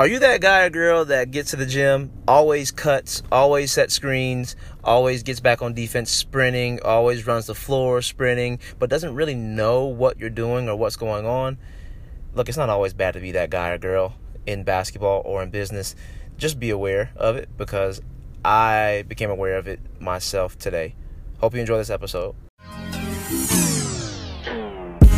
Are you that guy or girl that gets to the gym, always cuts, always sets screens, always gets back on defense sprinting, always runs the floor sprinting, but doesn't really know what you're doing or what's going on? Look, it's not always bad to be that guy or girl in basketball or in business. Just be aware of it because I became aware of it myself today. Hope you enjoy this episode.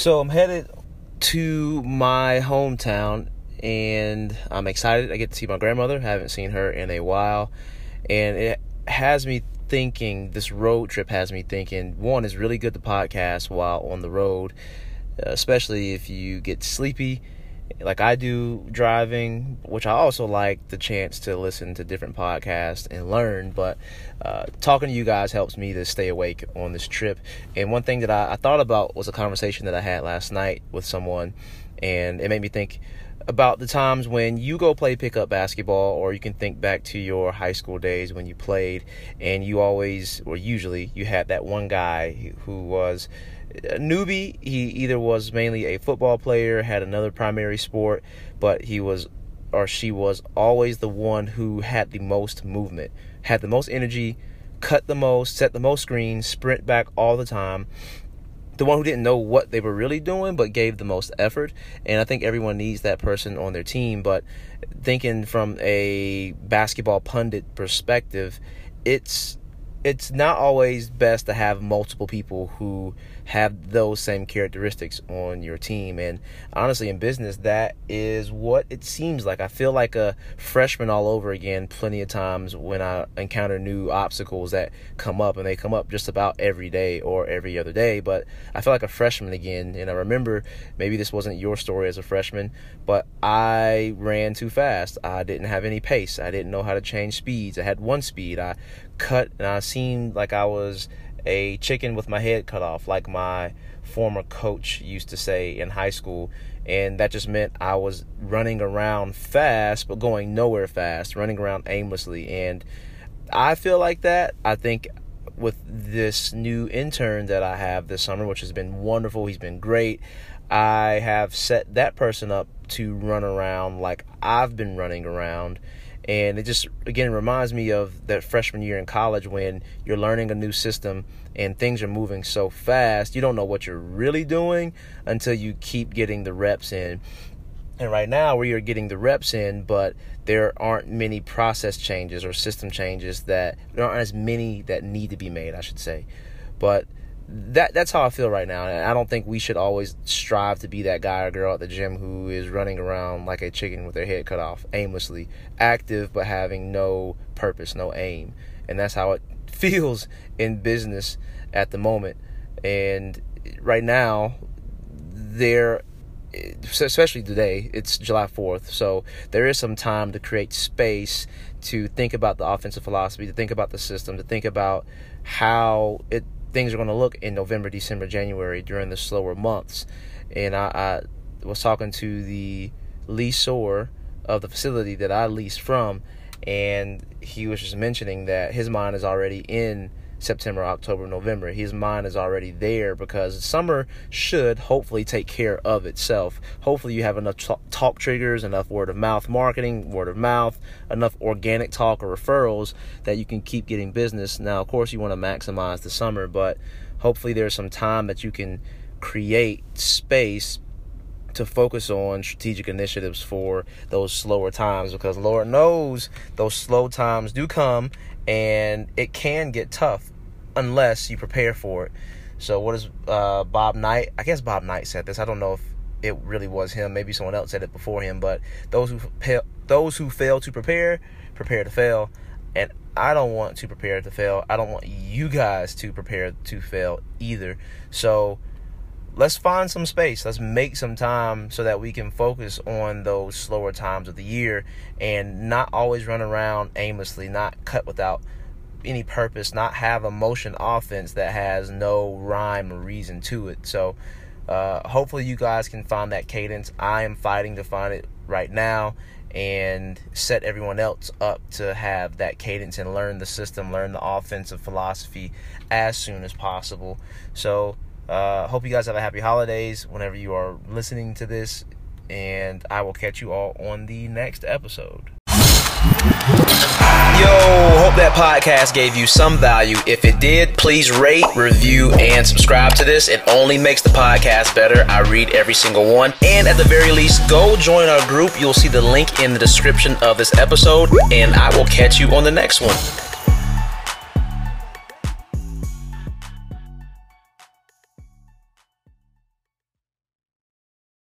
So I'm headed to my hometown and I'm excited. I get to see my grandmother. Haven't seen her in a while. And it has me thinking, this road trip has me thinking, one, is really good to podcast while on the road, especially if you get sleepy like I do driving, which I also like the chance to listen to different podcasts and learn. But uh, talking to you guys helps me to stay awake on this trip. And one thing that I, I thought about was a conversation that I had last night with someone, and it made me think about the times when you go play pickup basketball, or you can think back to your high school days when you played, and you always, or usually, you had that one guy who was a newbie. He either was mainly a football player, had another primary sport, but he was or she was always the one who had the most movement, had the most energy, cut the most, set the most screens, sprint back all the time. The one who didn't know what they were really doing, but gave the most effort. And I think everyone needs that person on their team. But thinking from a basketball pundit perspective, it's it's not always best to have multiple people who have those same characteristics on your team. And honestly, in business, that is what it seems like. I feel like a freshman all over again, plenty of times when I encounter new obstacles that come up, and they come up just about every day or every other day. But I feel like a freshman again. And I remember maybe this wasn't your story as a freshman, but I ran too fast. I didn't have any pace. I didn't know how to change speeds. I had one speed. I cut and I seemed like I was a chicken with my head cut off, like my former coach used to say in high school. And that just meant I was running around fast, but going nowhere fast, running around aimlessly. And I feel like that. I think with this new intern that I have this summer, which has been wonderful, he's been great. I have set that person up to run around like I've been running around and it just, again, reminds me of that freshman year in college when you're learning a new system and things are moving so fast. You don't know what you're really doing until you keep getting the reps in. And right now, we are getting the reps in, but there aren't many process changes or system changes that there aren't as many that need to be made, I should say. But that that's how I feel right now. And I don't think we should always strive to be that guy or girl at the gym who is running around like a chicken with their head cut off, aimlessly, active but having no purpose, no aim. And that's how it feels in business at the moment. And right now, there especially today, it's July 4th. So there is some time to create space to think about the offensive philosophy, to think about the system, to think about how it things are going to look in November, December, January during the slower months. And I, I was talking to the leaseor of the facility that I leased from, and he was just mentioning that his mind is already in September, October, November. His mind is already there because summer should hopefully take care of itself. Hopefully, you have enough talk triggers, enough word of mouth marketing, word of mouth, enough organic talk or referrals that you can keep getting business. Now, of course, you want to maximize the summer, but hopefully, there's some time that you can create space to focus on strategic initiatives for those slower times because Lord knows those slow times do come and it can get tough unless you prepare for it. So what is uh, Bob Knight? I guess Bob Knight said this. I don't know if it really was him. Maybe someone else said it before him. But those who those who fail to prepare, prepare to fail. And I don't want to prepare to fail. I don't want you guys to prepare to fail either. So let's find some space. Let's make some time so that we can focus on those slower times of the year and not always run around aimlessly, not cut without any purpose, not have a motion offense that has no rhyme or reason to it. So uh, hopefully you guys can find that cadence. I am fighting to find it right now and set everyone else up to have that cadence and learn the system, learn the offensive philosophy as soon as possible. So uh, hope you guys have a happy holidays whenever you are listening to this, and I will catch you all on the next episode. Yo, hope that podcast gave you some value. If it did, please rate, review, and subscribe to this. It only makes the podcast better. I read every single one. And at the very least, go join our group. You'll see the link in the description of this episode, and I will catch you on the next one.